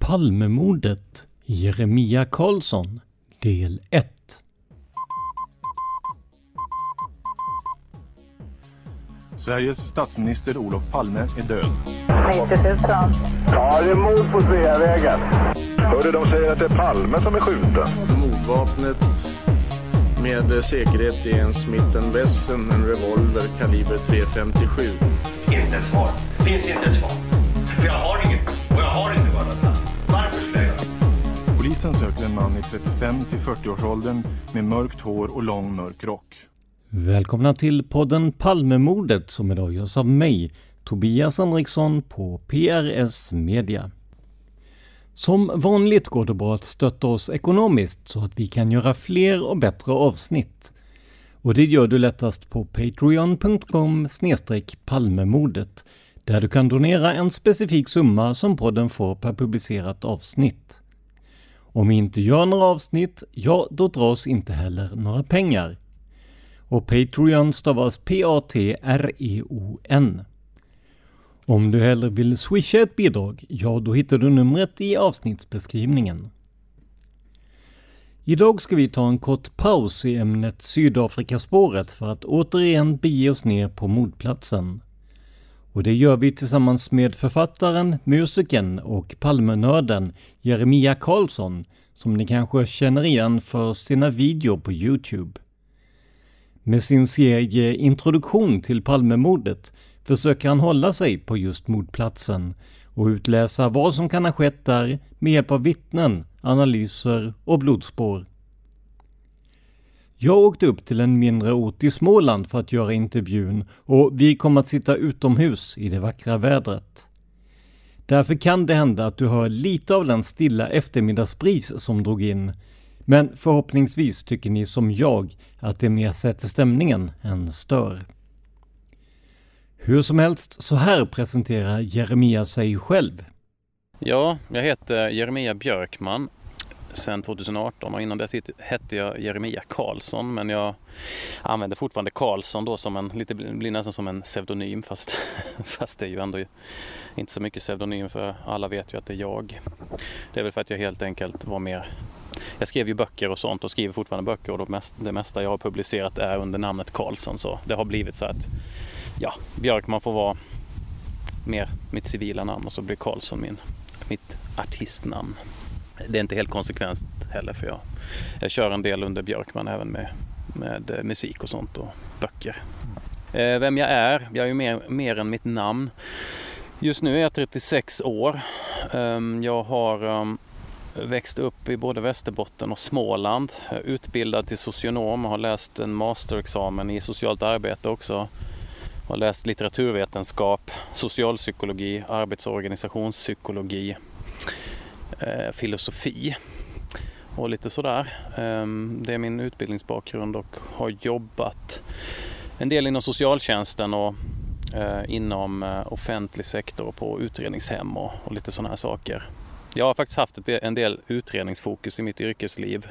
Palmemordet Jeremia Karlsson del 1 Sveriges statsminister Olof Palme är död. 90 000. Ja, det är mord på Sveavägen. Hörde de säger att det är Palme som är skjuten. Mordvapnet med säkerhet är en Smith Wesson, en revolver kaliber .357. Inte ett svar. Finns inte ett svar. För jag har Polisen söker en man i 35 till 40-årsåldern med mörkt hår och lång mörk rock. Välkomna till podden Palmemordet som idag görs av mig, Tobias Henriksson på PRS Media. Som vanligt går det bra att stötta oss ekonomiskt så att vi kan göra fler och bättre avsnitt. Och det gör du lättast på patreon.com palmemordet där du kan donera en specifik summa som podden får per publicerat avsnitt. Om vi inte gör några avsnitt, ja då dras inte heller några pengar. Och Patreon stavas P-A-T-R-E-O-N. Om du hellre vill swisha ett bidrag, ja då hittar du numret i avsnittsbeskrivningen. Idag ska vi ta en kort paus i ämnet Sydafrikaspåret för att återigen bege oss ner på mordplatsen. Och det gör vi tillsammans med författaren, musikern och Palmenörden Jeremia Karlsson, som ni kanske känner igen för sina videor på Youtube. Med sin serie Introduktion till Palmemordet försöker han hålla sig på just mordplatsen och utläsa vad som kan ha skett där med hjälp av vittnen, analyser och blodspår. Jag åkte upp till en mindre ort i Småland för att göra intervjun och vi kommer att sitta utomhus i det vackra vädret. Därför kan det hända att du hör lite av den stilla eftermiddagsbris som drog in, men förhoppningsvis tycker ni som jag att det mer sätter stämningen än stör. Hur som helst, så här presenterar Jeremia sig själv. Ja, jag heter Jeremia Björkman sedan 2018 och innan dess hette jag Jeremia Karlsson men jag använder fortfarande Karlsson då som en, lite, blir nästan som en pseudonym fast, fast det är ju ändå inte så mycket pseudonym för alla vet ju att det är jag. Det är väl för att jag helt enkelt var mer jag skrev ju böcker och sånt och skriver fortfarande böcker och det mesta, det mesta jag har publicerat är under namnet Karlsson så det har blivit så att ja, Björkman får vara mer mitt civila namn och så blir Karlsson min, mitt artistnamn. Det är inte helt konsekvent heller för jag, jag kör en del under Björkman även med, med eh, musik och sånt och böcker. Eh, vem jag är? Jag är ju mer, mer än mitt namn. Just nu är jag 36 år. Ehm, jag har ehm, växt upp i både Västerbotten och Småland. Utbildad till socionom och har läst en masterexamen i socialt arbete också. Har läst litteraturvetenskap, socialpsykologi, arbets och organisationspsykologi, eh, filosofi och lite sådär. Ehm, det är min utbildningsbakgrund och har jobbat en del inom socialtjänsten och eh, inom eh, offentlig sektor och på utredningshem och, lite sådana här saker. Jag har faktiskt haft en del utredningsfokus i mitt yrkesliv.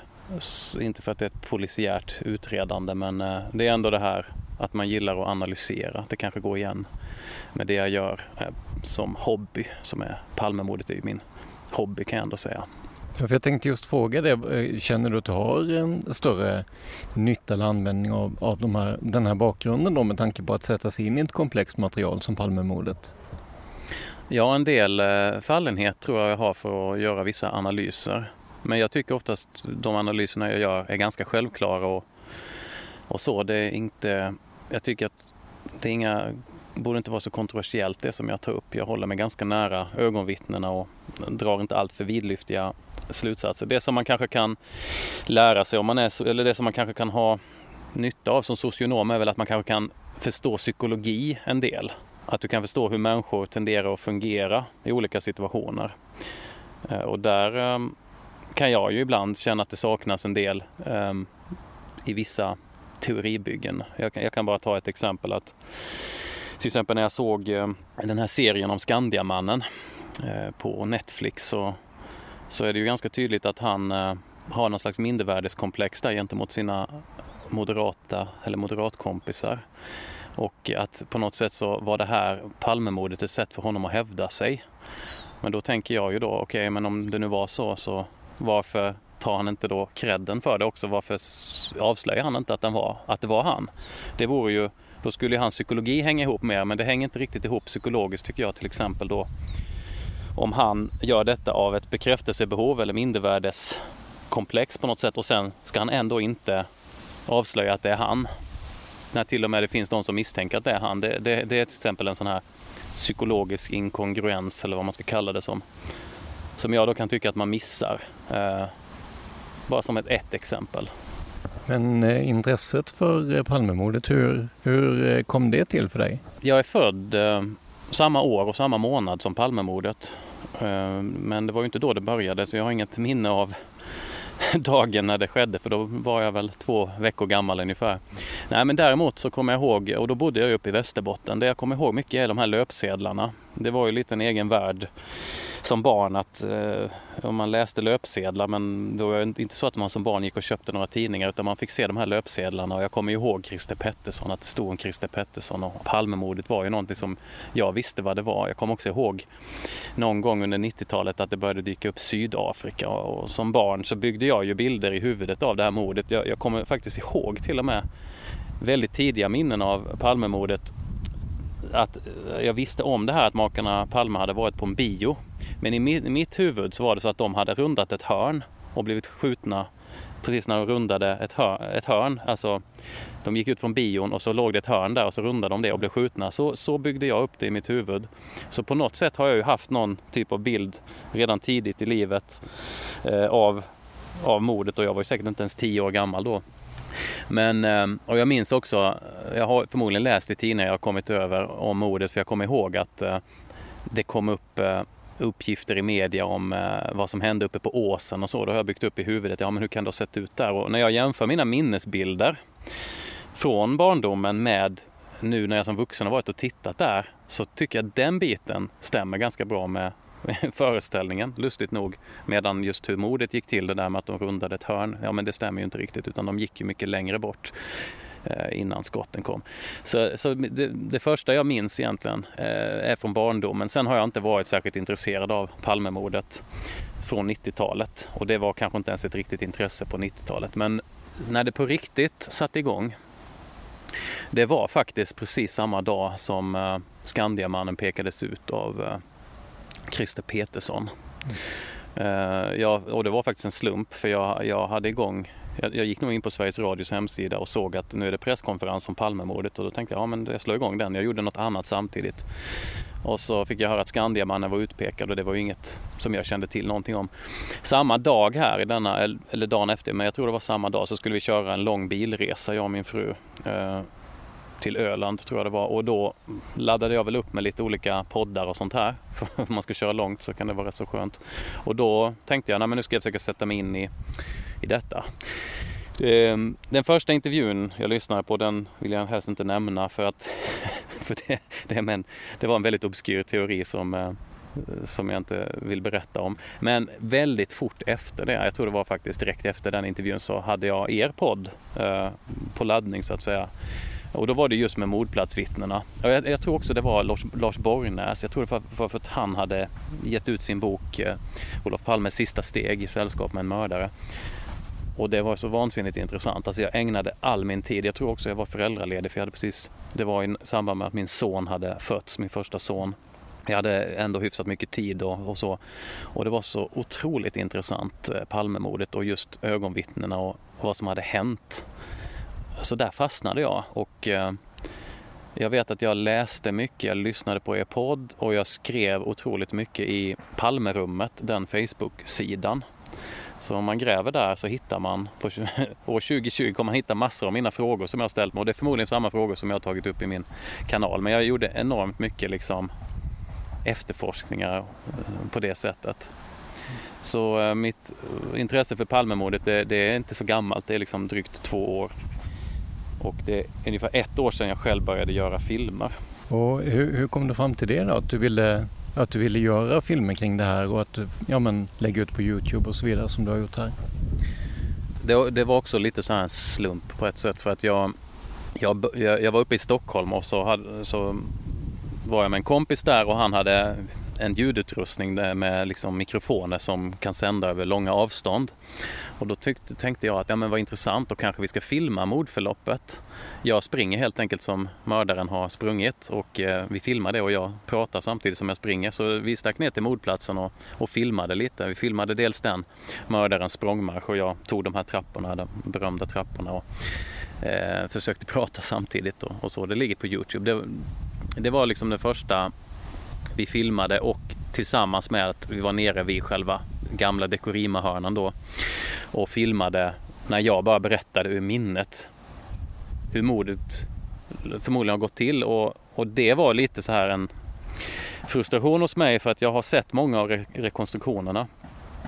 Inte för att det är ett polisiärt utredande men eh, det är ändå det här att man gillar att analysera. Det kanske går igen med det jag gör som hobby, som är Palmemordet är ju min hobby kan jag ändå säga. Ja, för jag tänkte just fråga det. eh, Känner du att du har en större nytta eller användning av, av de här, den här bakgrunden då med tanke på att sätta sig in i ett komplext material som Palmemordet? Ja, en del eh, fallenhet tror jag jag har för att göra vissa analyser. Men jag tycker oftast de analyserna jag gör är ganska självklara och, och så. Det är inte, jag tycker att det är inga, borde inte vara så kontroversiellt det som jag tar upp. Jag håller mig ganska nära ögonvittnena och drar inte allt för vidlyftiga slutsatser. Det som man kanske kan lära sig om man är, eller det som man kanske kan ha nytta av som socionom är väl att man kanske kan förstå psykologi en del. Att du kan förstå hur människor tenderar att fungera i olika situationer. Eh, och där ehm, kan jag ju ibland känna att det saknas en del ehm, i vissa teoribyggen. Jag kan, jag kan bara ta ett exempel att till exempel när jag såg eh, den här serien om Skandiamannen eh, på Netflix så, så är det ju ganska tydligt att han eh, har någon slags mindervärdeskomplex där gentemot sina moderata eller moderatkompisar. Och att på något sätt så var det här Palmemordet ett sätt för honom att hävda sig. Men då tänker jag ju då, okej men om det nu var så, så varför tar han inte då credden för det också? Varför avslöjar han inte att, den var, att det var han? Det vore ju, då skulle ju hans psykologi hänga ihop mer, men det hänger inte riktigt ihop psykologiskt tycker jag till exempel då. Om han gör detta av ett bekräftelsebehov eller mindervärdeskomplex på något sätt och sen ska han ändå inte avslöja att det är han. När till och med det finns de som misstänker att det är han. Det, det, det är till exempel en sån här psykologisk inkongruens eller vad man ska kalla det som. Som jag då kan tycka att man missar. Eh, bara som ett, ett exempel. Men eh, intresset för eh, Palmemordet, hur, hur eh, kom det till för dig? Jag är född eh, samma år och samma månad som Palmemordet. Eh, men det var ju inte då det började så jag har inget minne av dagen när det skedde för då var jag väl två veckor gammal ungefär. Nej men däremot så kommer jag ihåg, och då bodde jag uppe i Västerbotten, det jag kommer ihåg mycket är de här löpsedlarna. Det var ju lite en egen värld som barn att eh, om man läste löpsedlar men det var inte så att man som barn gick och köpte några tidningar utan man fick se de här löpsedlarna och jag kommer ihåg Christer Pettersson, att det stod om Christer Pettersson och Palmemordet var ju någonting som jag visste vad det var. Jag kommer också ihåg någon gång under 90-talet att det började dyka upp Sydafrika och som barn så byggde jag ju bilder i huvudet av det här mordet. Jag, jag kommer faktiskt ihåg till och med väldigt tidiga minnen av Palmemordet att jag visste om det här att makarna Palme hade varit på en bio. Men i i mitt huvud så var det så att de hade rundat ett hörn och blivit skjutna precis när de rundade ett hörn. Ett hörn. Alltså, de gick ut från bion och så låg det ett hörn där och så rundade de det och blev skjutna. Så, så byggde jag upp det i mitt huvud. Så på något sätt har jag ju haft någon typ av bild redan tidigt i livet eh, av, av mordet och jag var ju säkert inte ens tio år gammal då. Men, eh, och jag minns också, eh, jag har förmodligen läst i tidningar jag har kommit över om mordet för jag kommer ihåg att eh, det kom upp uppgifter i media om vad som hände uppe på åsen och så. Då har jag byggt upp i huvudet, ja men hur kan det ha sett ut där? Och när jag jämför mina minnesbilder från barndomen med nu när jag som vuxen har varit och tittat där så tycker jag den biten stämmer ganska bra med föreställningen, lustigt nog. Medan just hur mordet gick till, det där med att de rundade ett hörn, ja men det stämmer ju inte riktigt utan de gick ju mycket längre bort eh, innan skotten kom. Så, så det, det första jag minns egentligen eh, är från barndomen. Sen har jag inte varit särskilt intresserad av Palmemordet från 90-talet och det var kanske inte ens ett riktigt intresse på 90-talet. Men när det på riktigt satte igång det var faktiskt precis samma dag som eh, Skandiamannen pekades ut av Christer Petersson. Eh, jag, och det var faktiskt en slump för jag, jag hade igång jag, jag gick nog in på Sveriges Radios hemsida och såg att nu är det presskonferens om Palmemordet och då tänkte jag ja men jag slår igång den. Jag gjorde något annat samtidigt. Och så fick jag höra att Skandiamannen var utpekad och det var ju inget som jag kände till någonting om. Samma dag här, i denna, eller dagen efter, men jag tror det var samma dag, så skulle vi köra en lång bilresa, jag och min fru. Till Öland tror jag det var och då laddade jag väl upp med lite olika poddar och sånt här. För om man ska köra långt så kan det vara rätt så skönt. Och då tänkte jag, nej men nu ska jag försöka sätta mig in i, i detta. Ehm, den första intervjun jag lyssnade på den vill jag helst inte nämna för att för det, det, men, det var en väldigt obskyr teori som, eh, som jag inte vill berätta om. Men väldigt fort efter det, jag tror det var faktiskt direkt efter den intervjun så hade jag er podd eh, på laddning så att säga. Och då var det just med mordplatsvittnena. Och jag, jag tror också det var Lars, Lars Borgnäs. Jag tror det var för att han hade gett ut sin bok eh, Olof Palmes sista steg i sällskap med en mördare. Och det var så vansinnigt intressant. Alltså jag ägnade all min tid. Jag tror också jag var föräldraledig för jag hade precis, det var i samband med att min son hade fötts, min första son. Jag hade ändå hyfsat mycket tid och, och så. Och det var så otroligt intressant, eh, Palmemordet och just ögonvittnena och vad som hade hänt. Så där fastnade jag och eh, jag vet att jag läste mycket, jag lyssnade på er podd och jag skrev otroligt mycket i Palmerummet, den Facebook-sidan. Så om man gräver där så hittar man, på år 2020 kommer man hitta massor av mina frågor som jag har ställt mig. Och det är förmodligen samma frågor som jag har tagit upp i min kanal. Men jag gjorde enormt mycket liksom efterforskningar eh, på det sättet. Så eh, mitt intresse för Palmemordet det, det är inte så gammalt, det är liksom drygt två år. Och det är ungefär ett år sedan jag själv började göra filmer. Och hur, hur kom du fram till det då? Att du ville att du ville göra filmer kring det här och att du ja, men, lägga ut på Youtube och så vidare som du har gjort här? Det, det var också lite så här en slump på ett sätt för att jag, jag, jag var uppe i Stockholm och så, hade, så var jag med en kompis där och han hade en ljudutrustning med liksom mikrofoner som kan sända över långa avstånd. Och då tyckte, tänkte jag att ja, men vad intressant, då kanske vi ska filma mordförloppet. Jag springer helt enkelt som mördaren har sprungit och eh, vi filmar det och jag pratar samtidigt som jag springer. Så vi stack ner till mordplatsen och, och filmade lite. Vi filmade dels den mördarens språngmarsch och jag tog de här trapporna, de berömda trapporna och eh, försökte prata samtidigt och, och, så. Det ligger på Youtube. Det, det var liksom det första vi filmade och tillsammans med att vi var nere vid själva gamla Dekorima-hörnan då och filmade när jag bara berättade ur minnet hur mordet förmodligen har gått till. Och, och det var lite så här en frustration hos mig för att jag har sett många av re rekonstruktionerna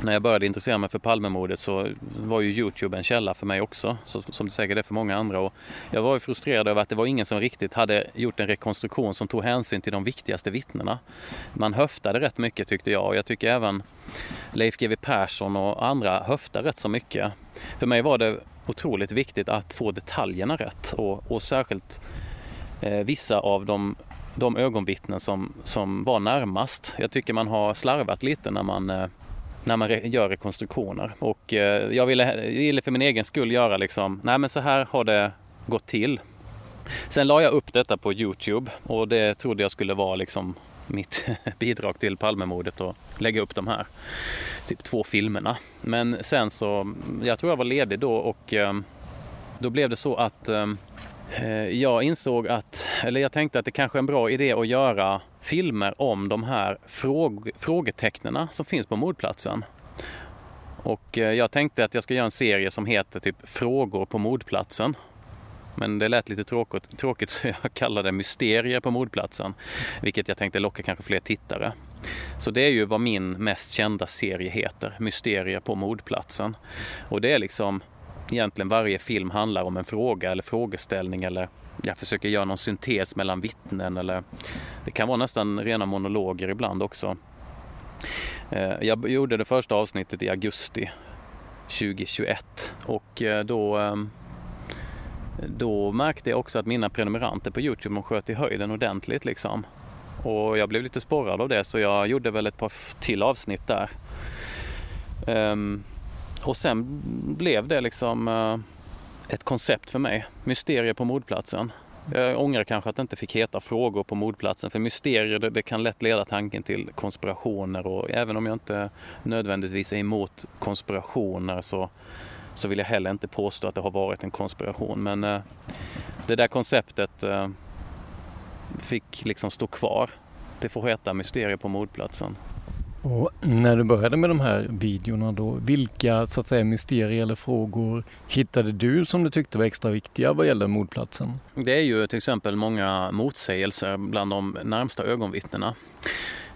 när jag började intressera mig för Palmemordet så var ju Youtube en källa för mig också, så, som det säkert är för många andra. Och jag var ju frustrerad över att det var ingen som riktigt hade gjort en rekonstruktion som tog hänsyn till de viktigaste vittnena. Man höftade rätt mycket tyckte jag och jag tycker även Leif GW Persson och andra höftade rätt så mycket. För mig var det otroligt viktigt att få detaljerna rätt och, och särskilt eh, vissa av de de ögonvittnen som, som var närmast. Jag tycker man har slarvat lite när man eh, när man gör rekonstruktioner. Och eh, jag ville, jag ville för min egen skull göra liksom, nej men så här har det gått till. Sen la jag upp detta på Youtube och det trodde jag skulle vara liksom mitt bidrag till Palmemordet och lägga upp de här typ två filmerna. Men sen så, jag tror jag var ledig då och eh, då blev det så att eh, Eh, jag insåg att, eller jag tänkte att det kanske är en bra idé att göra filmer om de här fråg frågetecknen som finns på mordplatsen. Och eh, jag tänkte att jag ska göra en serie som heter typ Frågor på mordplatsen. Men det lät lite tråkigt, tråkigt så jag kallade det Mysterier på mordplatsen. Vilket jag tänkte locka kanske fler tittare. Så det är ju vad min mest kända serie heter, Mysterier på mordplatsen. Och det är liksom egentligen varje film handlar om en fråga eller frågeställning eller jag försöker göra någon syntes mellan vittnen eller det kan vara nästan rena monologer ibland också. Eh, jag gjorde det första avsnittet i augusti 2021 och eh, då eh, då märkte jag också att mina prenumeranter på Youtube de sköt i höjden ordentligt liksom. Och jag blev lite sporrad av det så jag gjorde väl ett par till avsnitt där. Um, och sen blev det liksom eh, ett koncept för mig. Mysterier på mordplatsen. Jag ångrar kanske att det inte fick heta frågor på mordplatsen för mysterier det, det, kan lätt leda tanken till konspirationer och även om jag inte nödvändigtvis är emot konspirationer så, så vill jag heller inte påstå att det har varit en konspiration. Men eh, det där konceptet eh, fick liksom stå kvar. Det får heta mysterier på mordplatsen. Och när du började med de här videorna då, vilka så att säga mysterier eller frågor hittade du som du tyckte var extra viktiga vad gäller mordplatsen? Det är ju till exempel många motsägelser bland de närmsta ögonvittnena.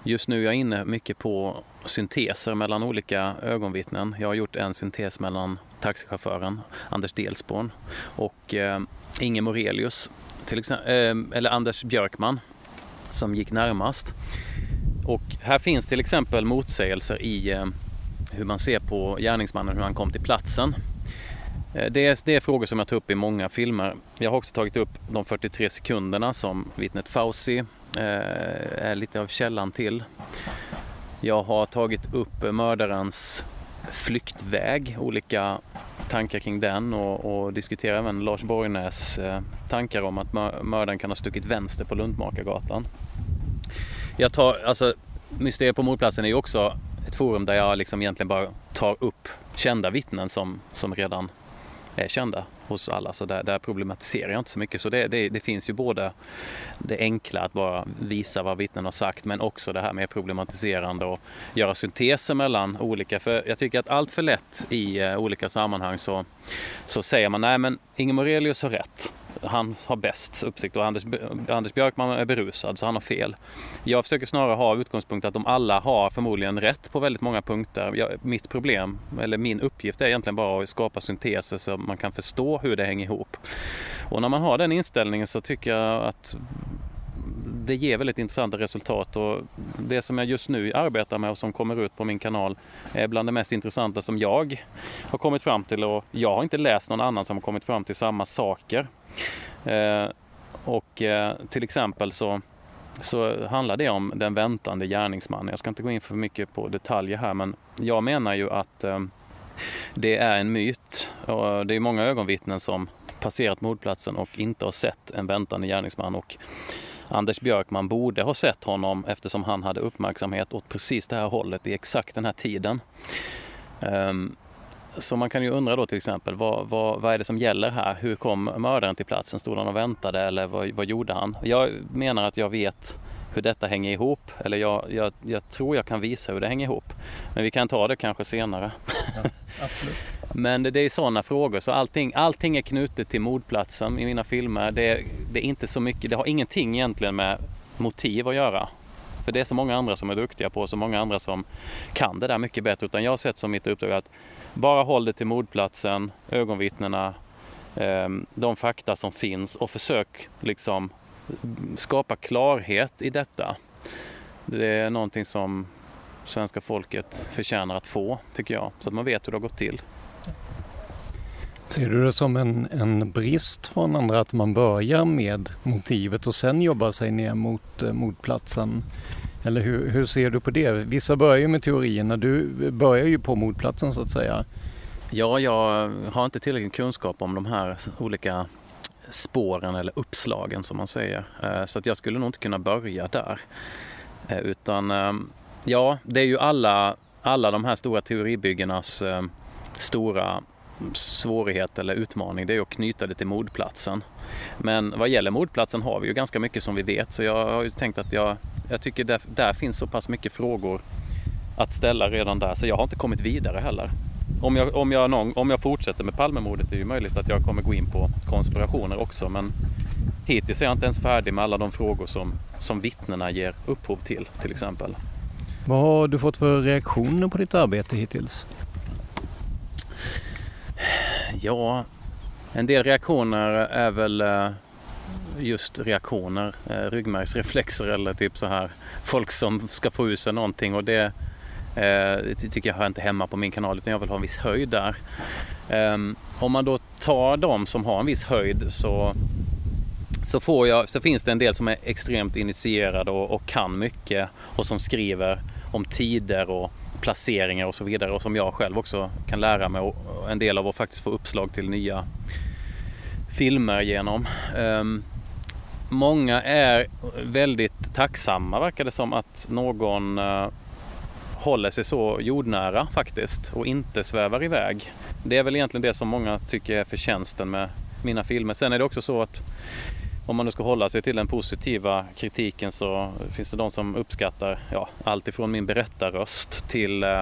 Just nu är jag inne mycket på synteser mellan olika ögonvittnen. Jag har gjort en syntes mellan taxichauffören Anders Delsborn och eh, Inge Morelius, till exempel, eh, eller Anders Björkman som gick närmast. Och här finns till exempel motsägelser i eh, hur man ser på gärningsmannen, hur han kom till platsen. Eh, det är, det är, frågor som jag tar upp i många filmer. Jag har också tagit upp de 43 sekunderna som vittnet Fauci eh, är lite av källan till. Jag har tagit upp mördarens flyktväg, olika tankar kring den och, och diskuterar även Lars Borgnäs eh, tankar om att mördaren kan ha stuckit vänster på Lundmakargatan. Jag tar, alltså, Mysteriet på mordplatsen är ju också ett forum där jag liksom egentligen bara tar upp kända vittnen som, som redan är kända hos alla. Så där, där problematiserar jag inte så mycket. Så det, det, det, finns ju både det enkla att bara visa vad vittnen har sagt men också det här med problematiserande och göra synteser mellan olika. För jag tycker att allt för lätt i uh, olika sammanhang så, så säger man nej men Inge Morelius har rätt han har bäst uppsikt och Anders, Anders Björkman är berusad så han har fel. Jag försöker snarare ha utgångspunkt att de alla har förmodligen rätt på väldigt många punkter. Jag, mitt problem, eller min uppgift är egentligen bara att skapa synteser så man kan förstå hur det hänger ihop. Och när man har den inställningen så tycker jag att det ger väldigt intressanta resultat och det som jag just nu arbetar med och som kommer ut på min kanal är bland det mest intressanta som jag har kommit fram till och jag har inte läst någon annan som har kommit fram till samma saker. Eh, och eh, till exempel så, så handlar det om den väntande gärningsmannen. Jag ska inte gå in för mycket på detaljer här men jag menar ju att eh, det är en myt. Och det är många ögonvittnen som passerat mordplatsen och inte har sett en väntande gärningsman. Och Anders Björkman borde ha sett honom eftersom han hade uppmärksamhet åt precis det här hållet i exakt den här tiden. Um, så man kan ju undra då till exempel, vad, vad, vad, är det som gäller här? Hur kom mördaren till platsen? Stod han och väntade eller vad, vad gjorde han? Jag menar att jag vet hur detta hänger ihop. Eller jag, jag, jag, tror jag kan visa hur det hänger ihop. Men vi kan ta det kanske senare. Ja, absolut. Men det, det är sådana frågor. Så allting, allting är knutet till mordplatsen i mina filmer. Det, det är inte så mycket, det har ingenting egentligen med motiv att göra. För det är så många andra som är duktiga på, så många andra som kan det där mycket bättre. Utan jag har sett som mitt uppdrag att bara håll det till mordplatsen, ögonvittnena, ehm, de fakta som finns och försök liksom skapa klarhet i detta. Det är någonting som svenska folket förtjänar att få, tycker jag. Så att man vet hur det har gått till. Ser du det som en, en brist från andra att man börjar med motivet och sen jobbar sig ner mot eh, mordplatsen? Eller hur, hur ser du på det? Vissa börjar ju med teorierna, du börjar ju på mordplatsen så att säga. Ja, jag har inte tillräcklig kunskap om de här olika spåren eller uppslagen som man säger. Eh, så att jag skulle nog inte kunna börja där. Eh, utan ehm, ja, det är ju alla, alla de här stora teoribyggenas ehm, stora svårighet eller utmaning, det är att knyta det till mordplatsen. Men vad gäller mordplatsen har vi ju ganska mycket som vi vet så jag har ju tänkt att jag, jag tycker där, där finns så pass mycket frågor att ställa redan där så jag har inte kommit vidare heller. Om jag, om jag, någon, om jag fortsätter med Palmemordet är det ju möjligt att jag kommer gå in på konspirationer också men hittills är jag inte ens färdig med alla de frågor som, som vittnena ger upphov till till exempel. Vad har du fått för reaktioner på ditt arbete hittills? Ja, en del reaktioner är väl eh, just reaktioner, eh, ryggmärgsreflexer eller typ så här folk som ska få ur sig någonting och det Eh, det tycker jag hör inte hemma på min kanal utan jag vill ha en viss höjd där. Ehm, om man då tar de som har en viss höjd så, så, får jag, så finns det en del som är extremt initierade och, och kan mycket och som skriver om tider och placeringar och så vidare och som jag själv också kan lära mig och en del av att faktiskt få uppslag till nya filmer genom. Ehm, många är väldigt tacksamma verkar det som att någon eh, håller sig så jordnära faktiskt och inte svävar iväg. Det är väl egentligen det som många tycker är förtjänsten med mina filmer. Sen är det också så att om man nu ska hålla sig till den positiva kritiken så finns det de som uppskattar ja, allt ifrån min berättarröst till eh,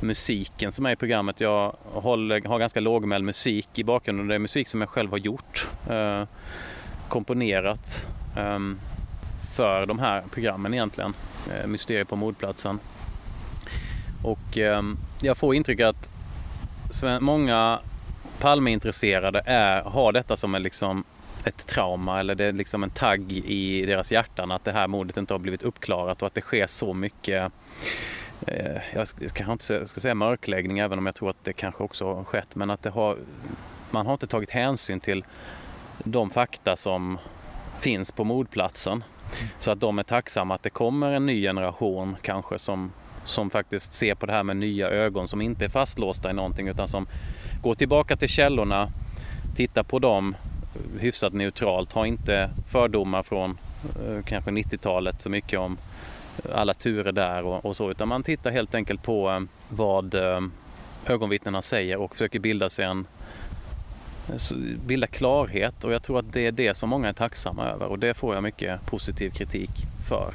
musiken som är i programmet. Jag håller, har ganska lågmäld musik i bakgrunden. Det är musik som jag själv har gjort, eh, komponerat eh, för de här programmen egentligen. Eh, Mysteriet på mordplatsen. Och eh, jag får intryck att många Palmeintresserade är, har detta som en liksom ett trauma eller det är liksom en tagg i deras hjärtan att det här mordet inte har blivit uppklarat och att det sker så mycket eh, jag kanske inte ska säga mörkläggning även om jag tror att det kanske också har skett men att det har, man har inte tagit hänsyn till de fakta som finns på mordplatsen. Så att de är tacksamma att det kommer en ny generation kanske som, som faktiskt ser på det här med nya ögon som inte är fastlåsta i någonting utan som går tillbaka till källorna, tittar på dem hyfsat neutralt, har inte fördomar från eh, kanske 90-talet så mycket om alla turer där och, och, så utan man tittar helt enkelt på eh, vad eh, ögonvittnena säger och försöker bilda sig en bilda klarhet och jag tror att det är det som många är tacksamma över och det får jag mycket positiv kritik för.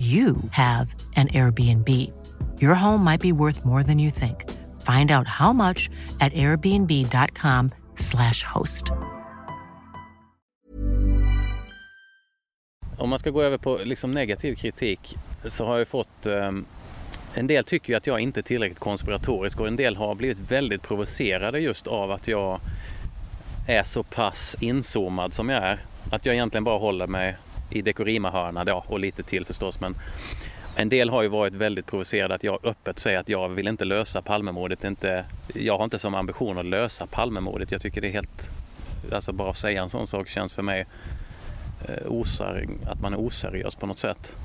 you have an Airbnb. Your home might be worth more than you think. Find out how much at airbnb.com slash host. Om man ska gå över på liksom negativ kritik så har jag fått um, en del tycker ju att jag inte är tillräckligt konspiratorisk och en del har blivit väldigt provocerade just av att jag är så pass inzoomad som jag är. Att jag egentligen bara håller mig i Dekorima-hörnan då och lite till förstås. Men en del har ju varit väldigt provocerade att jag öppet säger att jag vill inte lösa Palmemordet. Inte, jag har inte som ambition att lösa Palmemordet. Jag tycker det är helt, alltså bara att säga en sån sak känns för mig eh, osar, att man är oseriös på något sätt.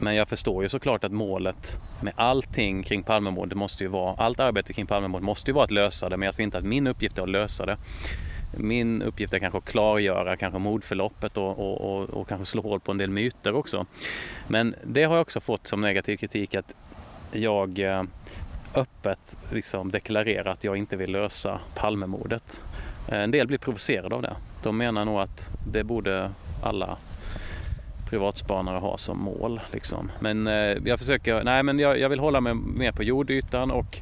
Men jag förstår ju såklart att målet med allting kring Palmemordet måste ju vara, allt arbete kring Palmemordet måste ju vara att lösa det. Men jag ser inte att min uppgift är att lösa det. Min uppgift är kanske att klargöra kanske mordförloppet och, och, och, och kanske slå hål på en del myter också. Men det har jag också fått som negativ kritik att jag eh, öppet liksom deklarerar att jag inte vill lösa Palmemordet. Eh, en del blir provocerade av det. De menar nog att det borde alla privatspanare ha som mål. Liksom. Men eh, jag försöker, nej men jag, jag, vill hålla mig mer på jordytan och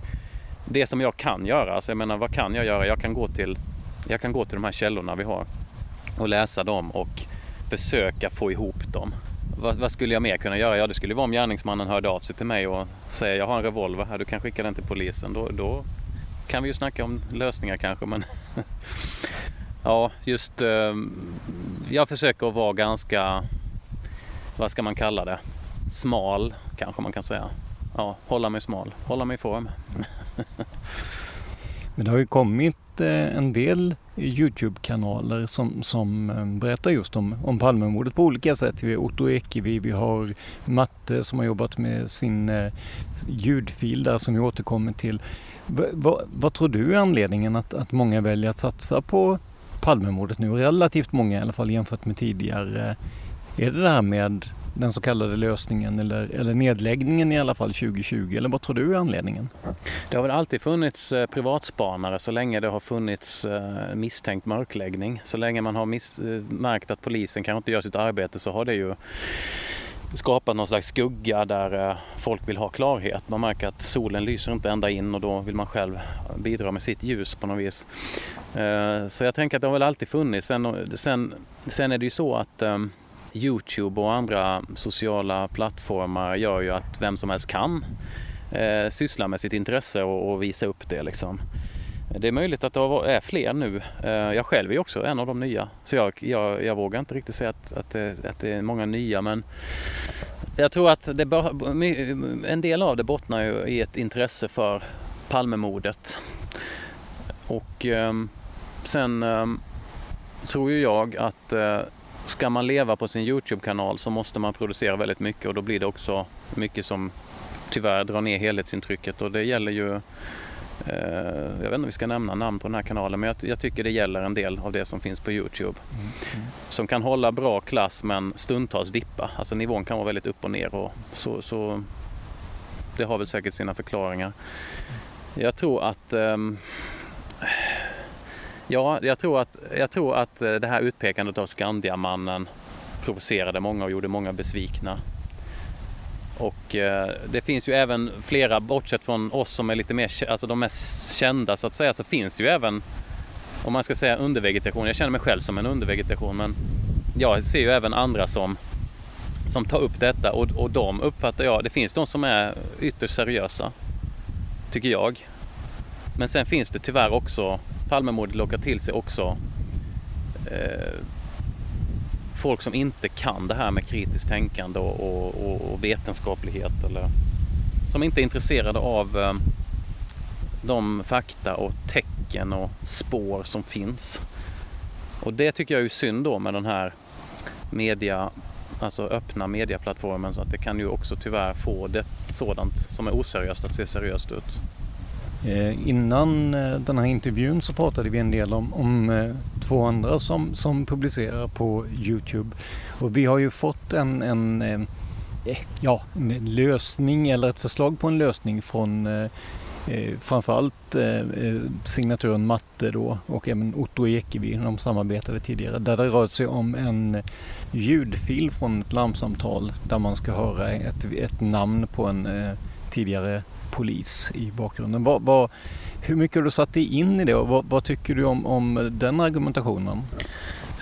det som jag kan göra, alltså jag menar vad kan jag göra? Jag kan gå till jag kan gå till de här källorna vi har och läsa dem och försöka få ihop dem. Vad, vad, skulle jag mer kunna göra? Ja, det skulle vara om gärningsmannen hörde av sig till mig och säger jag har en revolver här, du kan skicka den till polisen. Då, då kan vi ju snacka om lösningar kanske, men ja, just eh, jag försöker att vara ganska, vad ska man kalla det, smal kanske man kan säga. Ja, hålla mig smal, hålla mig i form. men det har ju kommit Eh, en del Youtube-kanaler som, som eh, berättar just om, om Palmemordet på olika sätt. Vi har Otto Ekevi, vi har Matte som har jobbat med sin eh, ljudfil där som vi återkommer till. V vad tror du är anledningen att, att många väljer att satsa på Palmemordet nu? Relativt många i alla fall jämfört med tidigare. Är det det här med den så kallade lösningen eller, eller nedläggningen i alla fall 2020? Eller vad tror du är anledningen? Det har väl alltid funnits eh, privatspanare så länge det har funnits eh, misstänkt mörkläggning. Så länge man har miss, eh, märkt att polisen kanske inte gör sitt arbete så har det ju skapat någon slags skugga där folk vill ha klarhet. Man märker att solen lyser inte ända in och då vill man själv bidra med sitt ljus på något vis. Så jag tänker att det har väl alltid funnits. Sen, sen, sen är det ju så att ehm, Youtube och andra sociala plattformar gör ju att vem som helst kan eh, syssla med sitt intresse och, och, visa upp det. Liksom. Det är möjligt att det är fler nu. Eh, jag själv är också en av de nya. Så jag, jag, jag vågar inte riktigt säga att, att, det, att det är många nya men jag tror att det, en del av det bottnar ju i ett intresse för Palmemordet. Och eh, sen eh, tror ju jag att eh, ska man leva på sin Youtube-kanal så måste man producera väldigt mycket och då blir det också mycket som tyvärr drar ner helhetsintrycket och det gäller ju eh, jag vet inte om vi ska nämna namn på den här kanalen men jag, jag, tycker det gäller en del av det som finns på Youtube. Mm, mm. Som kan hålla bra klass men stundtals dippa. Alltså nivån kan vara väldigt upp och ner och så, så det har väl säkert sina förklaringar. Jag tror att um, Ja, jag tror att, jag tror att eh, det här utpekandet av Skandiamannen provocerade många och gjorde många besvikna. Och eh, det finns ju även flera, bortsett från oss som är lite mer, alltså de mest kända så att säga, så finns det ju även, om man ska säga undervegetation, jag känner mig själv som en undervegetation, men jag ser ju även andra som, som tar upp detta och, och de uppfattar jag, det finns de som är ytterst seriösa, tycker jag. Men sen finns det tyvärr också Palmemordet lockar till sig också eh, folk som inte kan det här med kritiskt tänkande och, och, och vetenskaplighet eller som inte är intresserade av eh, de fakta och tecken och spår som finns. Och det tycker jag är synd då med den här media, alltså öppna mediaplattformen så att det kan ju också tyvärr få det sådant som är oseriöst att se seriöst ut. Eh, innan eh, den här intervjun så pratade vi en del om, om eh, två andra som, som publicerar på Youtube. Och vi har ju fått en, en, ja, en lösning eller ett förslag på en lösning från eh, framförallt eh, signaturen Matte då och även Otto Ekevi, de samarbetade tidigare, där det rör sig om en ljudfil från ett larmsamtal där man ska höra ett, ett namn på en eh, tidigare polis i bakgrunden. Vad, vad, hur mycket har du satt dig in i det och vad, vad tycker du om, om den argumentationen?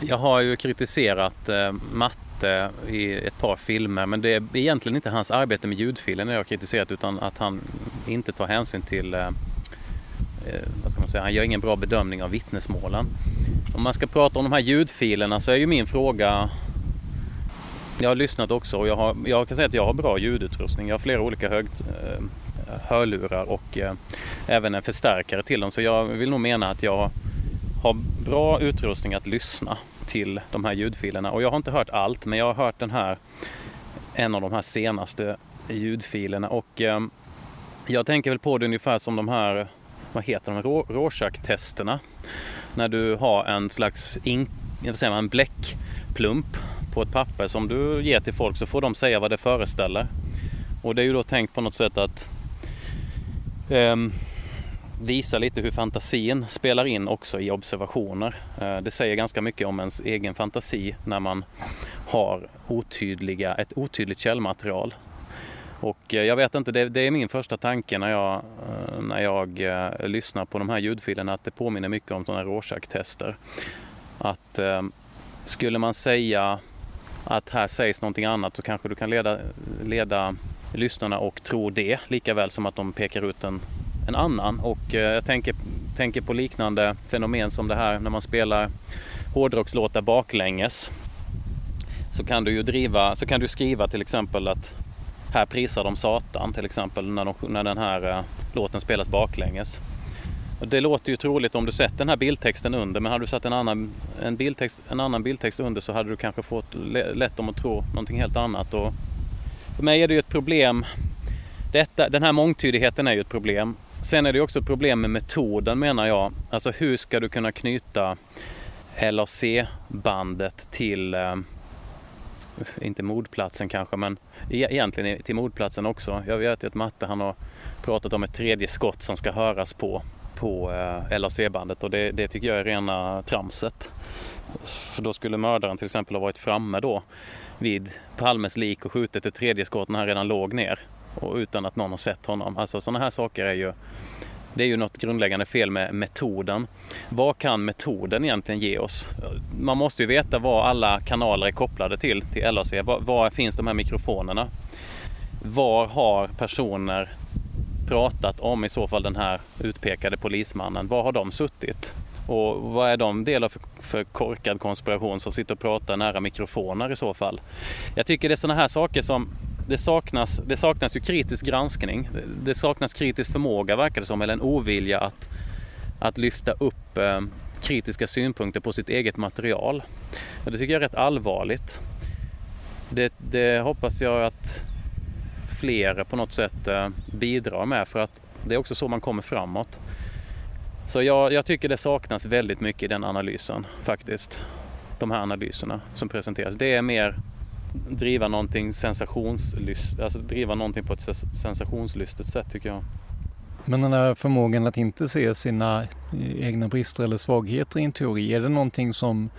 Jag har ju kritiserat eh, Matte i ett par filmer men det är egentligen inte hans arbete med ljudfilen jag har kritiserat utan att han inte tar hänsyn till eh, eh, vad ska man säga, han gör ingen bra bedömning av vittnesmålen. Om man ska prata om de här ljudfilerna så är ju min fråga jag har lyssnat också och jag, har, jag kan säga att jag har bra ljudutrustning. Jag har flera olika hög, eh, hörlurar och eh, även en förstärkare till dem. Så jag vill nog mena att jag har bra utrustning att lyssna till de här ljudfilerna. Och jag har inte hört allt, men jag har hört den här, en av de här senaste ljudfilerna. Och eh, jag tänker väl på det ungefär som de här, vad heter de, Rorschach-testerna. När du har en slags in, vad säger man, en bläckplump på ett papper som du ger till folk så får de säga vad det föreställer. Och det är ju då tänkt på något sätt att eh, visa lite hur fantasin spelar in också i observationer. Eh, det säger ganska mycket om ens egen fantasi när man har otydliga, ett otydligt källmaterial. Och eh, jag vet inte, det, det, är min första tanke när jag, eh, när jag eh, lyssnar på de här ljudfilerna att det påminner mycket om sådana Rorschach-tester. Att eh, skulle man säga att här sägs någonting annat så kanske du kan leda, leda lyssnarna och tro det lika väl som att de pekar ut en, en annan. Och eh, jag tänker, tänker på liknande fenomen som det här när man spelar hårdrockslåtar baklänges. Så kan du ju driva, så kan du skriva till exempel att här prisar de Satan till exempel när, de, när den här eh, låten spelas baklänges. Och det låter ju troligt om du sätter den här bildtexten under men hade du satt en annan, en bildtext, en annan bildtext under så hade du kanske fått lätt om att tro någonting helt annat. Och för mig är det ju ett problem. Detta, den här mångtydigheten är ju ett problem. Sen är det också ett problem med metoden menar jag. Alltså hur ska du kunna knyta LAC-bandet till, eh, inte mordplatsen kanske, men e, egentligen till mordplatsen också. Jag vet ju att Matte han har pratat om ett tredje skott som ska höras på, på eh, LAC-bandet och det, det tycker jag är rena tramset. För då skulle mördaren till exempel ha varit framme då vid Palmes lik och skjutit ett tredje skott när han redan låg ner och utan att någon har sett honom. Alltså sådana här saker är ju det är ju något grundläggande fel med metoden. Vad kan metoden egentligen ge oss? Man måste ju veta vad alla kanaler är kopplade till, till LAC. Var, var finns de här mikrofonerna? Var har personer pratat om i så fall den här utpekade polismannen? Var har de suttit? Och vad är de del av för, för korkad konspiration som sitter och pratar nära mikrofoner i så fall? Jag tycker det är sådana här saker som det saknas, det saknas ju kritisk granskning. Det saknas kritisk förmåga verkar det som, eller en ovilja att, att lyfta upp eh, kritiska synpunkter på sitt eget material. Och det tycker jag är rätt allvarligt. Det, det hoppas jag att fler på något sätt eh, bidrar med för att det är också så man kommer framåt. Så jag, jag tycker det saknas väldigt mycket i den analysen faktiskt. De här analyserna som presenteras. Det är mer driva någonting alltså driva någonting på ett sensationslystet sätt tycker jag. Men den här förmågan att inte se sina eh, egna brister eller svagheter i en teori, är det någonting som,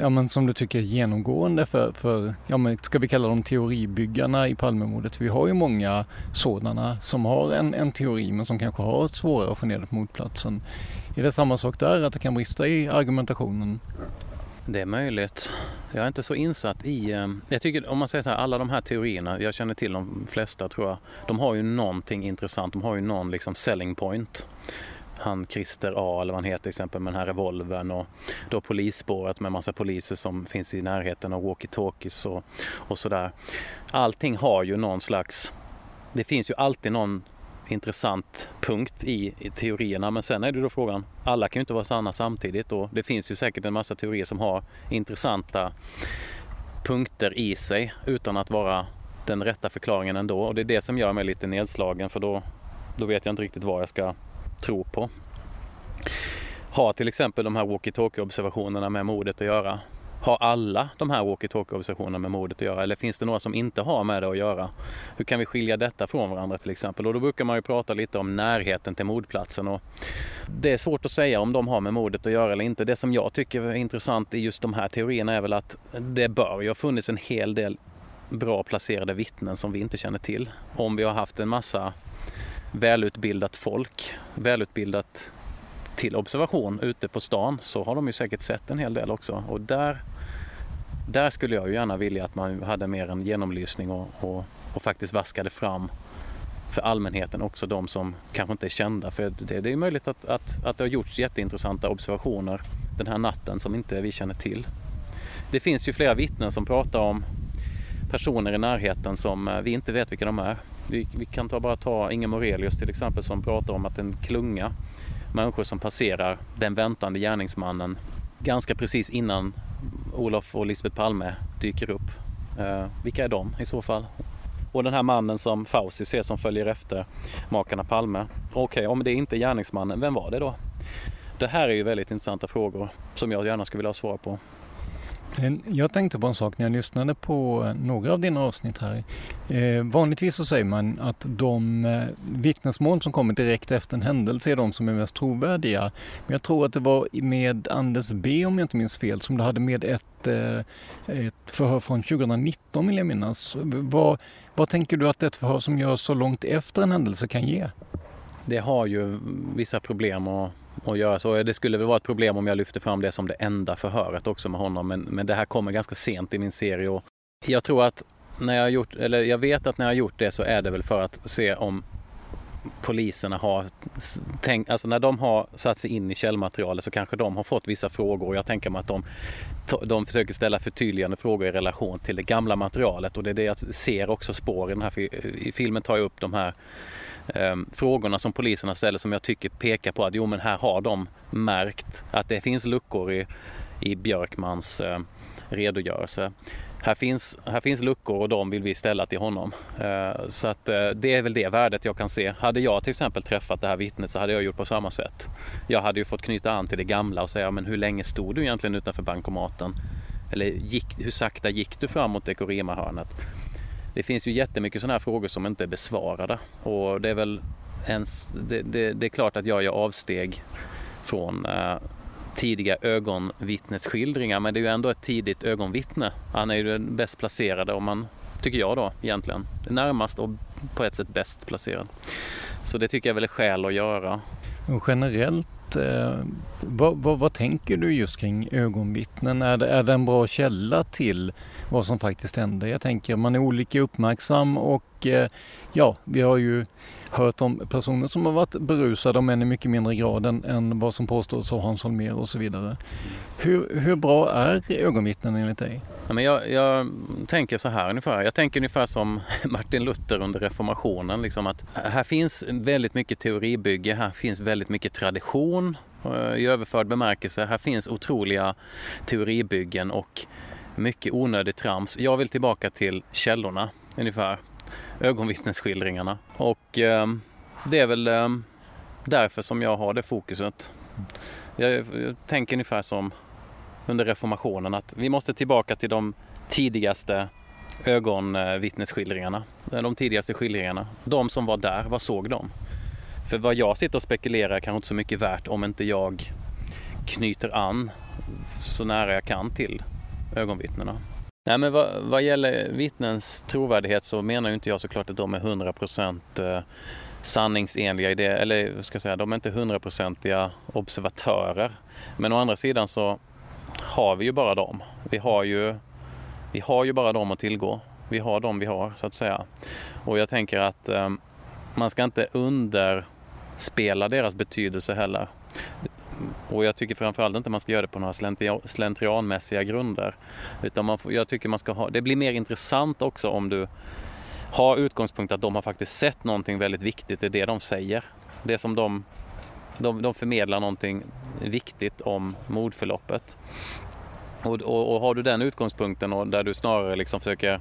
ja, men som du tycker är genomgående för, för ja, men ska vi kalla dem teoribyggarna i Palmemordet? Vi har ju många sådana som har en, en teori men som kanske har svårare att få ner det på motplatsen. Är det samma sak där, att det kan brista i argumentationen? Det är möjligt. Jag är inte så insatt i... Eh, jag tycker om man säger så här, alla de här teorierna, jag känner till de flesta tror jag, de har ju någonting intressant, de har ju någon liksom selling point. Han Christer A eller vad han heter till exempel med den här revolvern och då polisspåret med massa poliser som finns i närheten och walkie-talkies och, och sådär. Allting har ju någon slags... Det finns ju alltid någon intressant punkt i, i teorierna. Men sen är det då frågan, alla kan ju inte vara sanna samtidigt och det finns ju säkert en massa teorier som har intressanta punkter i sig utan att vara den rätta förklaringen ändå. Och det är det som gör mig lite nedslagen för då, då vet jag inte riktigt vad jag ska tro på. Har till exempel de här walkie-talkie observationerna med mordet att göra? Har alla de här walkie-talkie observationerna med mordet att göra eller finns det några som inte har med det att göra? Hur kan vi skilja detta från varandra till exempel? Och då brukar man ju prata lite om närheten till mordplatsen och det är svårt att säga om de har med mordet att göra eller inte. Det som jag tycker är intressant i just de här teorierna är väl att det bör ju ha funnits en hel del bra placerade vittnen som vi inte känner till. Om vi har haft en massa välutbildat folk, välutbildat till observation ute på stan så har de ju säkert sett en hel del också. Och där, där skulle jag ju gärna vilja att man hade mer en genomlysning och, och, och faktiskt vaskade fram för allmänheten också de som kanske inte är kända. För det, det är möjligt att, att, att det har gjorts jätteintressanta observationer den här natten som inte vi känner till. Det finns ju flera vittnen som pratar om personer i närheten som eh, vi inte vet vilka de är. Vi, vi kan ta, bara ta Inge Morelius till exempel som pratar om att en klunga människor som passerar den väntande gärningsmannen ganska precis innan Olof och Lisbeth Palme dyker upp. Eh, vilka är de i så fall? Och den här mannen som Fauci ser som följer efter makarna Palme. Okej, okay, om det inte är gärningsmannen, vem var det då? Det här är ju väldigt intressanta frågor som jag gärna skulle vilja ha svar på. Eh, jag tänkte på en sak när jag lyssnade på eh, några av dina avsnitt här. Eh, vanligtvis så säger man att de vittnesmål som kommer direkt efter en händelse är de som är mest trovärdiga. Men jag tror att det var med Anders B om jag inte minns fel som du hade med ett, ett förhör från 2019 vill jag minnas. Vad, vad tänker du att ett förhör som görs så långt efter en händelse kan ge? Det har ju vissa problem att att göra så. Det skulle väl vara ett problem om jag lyfter fram det som det enda förhöret också med honom. Men, men det här kommer ganska sent i min serie och jag tror att när jag gjort, eller jag vet att när jag har gjort det så är det väl för att se om poliserna har tänkt, alltså när de har satt sig in i källmaterialet så kanske de har fått vissa frågor och jag tänker mig att de, de försöker ställa förtydligande frågor i relation till det gamla materialet och det är det jag ser också spår i den här i filmen tar jag upp de här eh, frågorna som poliserna ställer som jag tycker pekar på att jo men här har de märkt att det finns luckor i, i Björkmans eh, redogörelse. Här finns, här finns luckor och de vill vi ställa till honom. Eh, så att eh, det är väl det värdet jag kan se. Hade jag till exempel träffat det här vittnet så hade jag gjort på samma sätt. Jag hade ju fått knyta an till det gamla och säga men hur länge stod du egentligen utanför bankomaten? Eller gick, hur sakta gick du fram mot Dekorema-hörnet? Det finns ju jättemycket sådana här frågor som inte är besvarade och det är väl ens, det, det, det är klart att jag gör avsteg från eh, tidiga ögonvittnesskildringar men det är ju ändå ett tidigt ögonvittne. Han är ju den bäst placerade om man, tycker jag då egentligen, närmast och på ett sätt bäst placerad. Så det tycker jag väl är skäl att göra. Och generellt, eh, vad, vad, vad, tänker du just kring ögonvittnen? Är det, är det en bra källa till vad som faktiskt händer? Jag tänker man är olika uppmärksam och eh, ja, vi har ju hört om personer som har varit berusade, om än i mycket mindre grad än, än vad som påstås av Hans Holmér och så vidare. Hur, hur bra är ögonvittnen enligt dig? Ja, men jag, jag, tänker så här ungefär. Jag tänker ungefär som Martin Luther under reformationen. Liksom att här finns väldigt mycket teoribygge, här finns väldigt mycket tradition eh, i överförd bemärkelse. Här finns otroliga teoribyggen och mycket onödigt trams. Jag vill tillbaka till källorna ungefär ögonvittnesskildringarna. Och eh, det är väl eh, därför som jag har det fokuset. Jag, jag tänker ungefär som under reformationen att vi måste tillbaka till de tidigaste ögonvittnesskildringarna. Eh, de tidigaste skildringarna. De som var där, vad såg de? För vad jag sitter och spekulerar är kanske inte så mycket värt om inte jag knyter an så nära jag kan till ögonvittnena. Nej, men vad, vad gäller vittnens trovärdighet så menar ju inte jag såklart att de är 100% eh, sanningsenliga i det, eller vad ska jag säga, de är inte hundraprocentiga observatörer. Men å andra sidan så har vi ju bara dem. Vi har ju, vi har ju bara dem att tillgå. Vi har dem vi har så att säga. Och jag tänker att eh, man ska inte underspela deras betydelse heller. Och jag tycker framförallt inte man ska göra det på några slentrianmässiga grunder. Utan man, jag tycker man ska ha, det blir mer intressant också om du har utgångspunkt att de har faktiskt sett någonting väldigt viktigt i det de säger. Det som de, de, de förmedlar någonting viktigt om mordförloppet. Och, och, och, har du den utgångspunkten och där du snarare liksom försöker